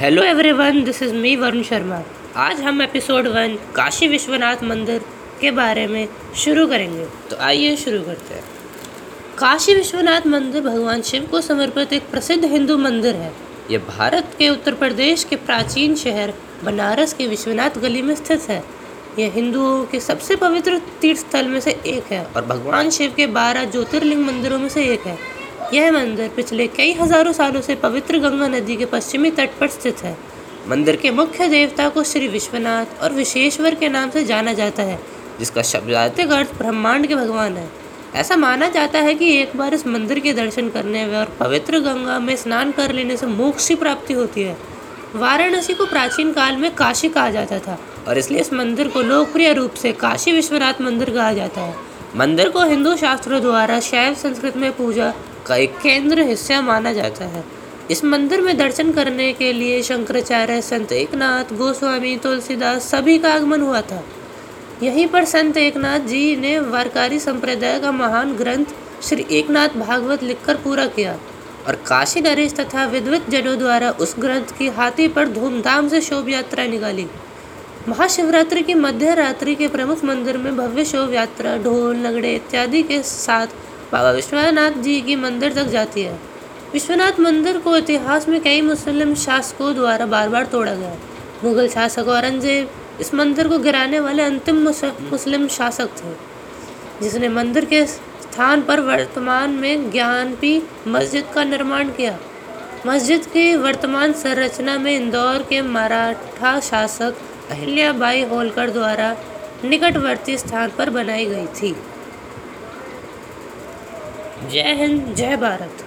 Hello everyone this is me Varun Sharma आज हम episode one Kashi Vishwanath मंदिर के बारे में शुरू करेंगे। तो आइए शुरू करते हैं। काशी विश्वनाथ मंदिर भगवान शिव को समर्पित एक प्रसिद्ध हिंदू मंदिर है। यह भारत के उत्तर प्रदेश के प्राचीन शहर बनारस के विश्वनाथ गली में स्थित है। यह हिंदुओं के सबसे पवित्र तीर्थ स्थल में से एक है और भगवान शिव के बारह ज्योतिर्लिंग मंदिरों में से एक है। यह मंदिर पिछले कई हज़ारों सालों से पवित्र गंगा नदी के पश्चिमी तट पर स्थित है। मंदिर के मुख्य देवता को श्री विश्वनाथ और विशेश्वर के नाम से जाना जाता है, जिसका शब्दार्थिक अर्थ ब्रह्मांड के भगवान है। ऐसा माना जाता है कि एक बार इस मंदिर के दर्शन करने और पवित्र गंगा में स्नान कर लेने से मोक्ष की प्राप्ति होती है। वाराणसी को प्राचीन काल में काशी कहा जाता था, और इसलिए इस मंदिर को लोकप्रिय रूप से काशी विश्वनाथ मंदिर कहा जाता है। मंदिर को हिंदू शास्त्रों द्वारा शैव संस्कृत में पूजा का एक केंद्र हिस्सा माना जाता है। इस मंदिर में दर्शन करने के लिए शंकराचार्य संत एकनाथ, गोस्वामी, तुलसीदास सभी का आगमन हुआ था। यहीं पर संत एकनाथ जी ने वारकारी संप्रदाय का महान ग्रंथ श्री एकनाथ भागवत लिखकर पूरा किया और काशी नरेश तथा विद्वत जनों द्वारा उस ग्रंथ की हाथी पर धूमधाम से शोभ यात्रा निकाली। महाशिवरात्रि की मध्य रात्रि के प्रमुख मंदिर में भव्य शोभ यात्रा ढोल नगड़े इत्यादि के साथ बाबा विश्वनाथ जी की मंदिर तक जाती है। विश्वनाथ मंदिर को इतिहास में कई मुस्लिम शासकों द्वारा बार बार तोड़ा गया। मुगल शासक औरंगज़ेब इस मंदिर को गिराने वाले अंतिम मुस्लिम शासक थे, जिसने मंदिर के स्थान पर वर्तमान में ज्ञानपी मस्जिद का निर्माण किया। मस्जिद की वर्तमान संरचना में इंदौर के मराठा शासक अहिल्याबाई होलकर द्वारा निकटवर्ती स्थान पर बनाई गई थी। जय हिंद जय भारत।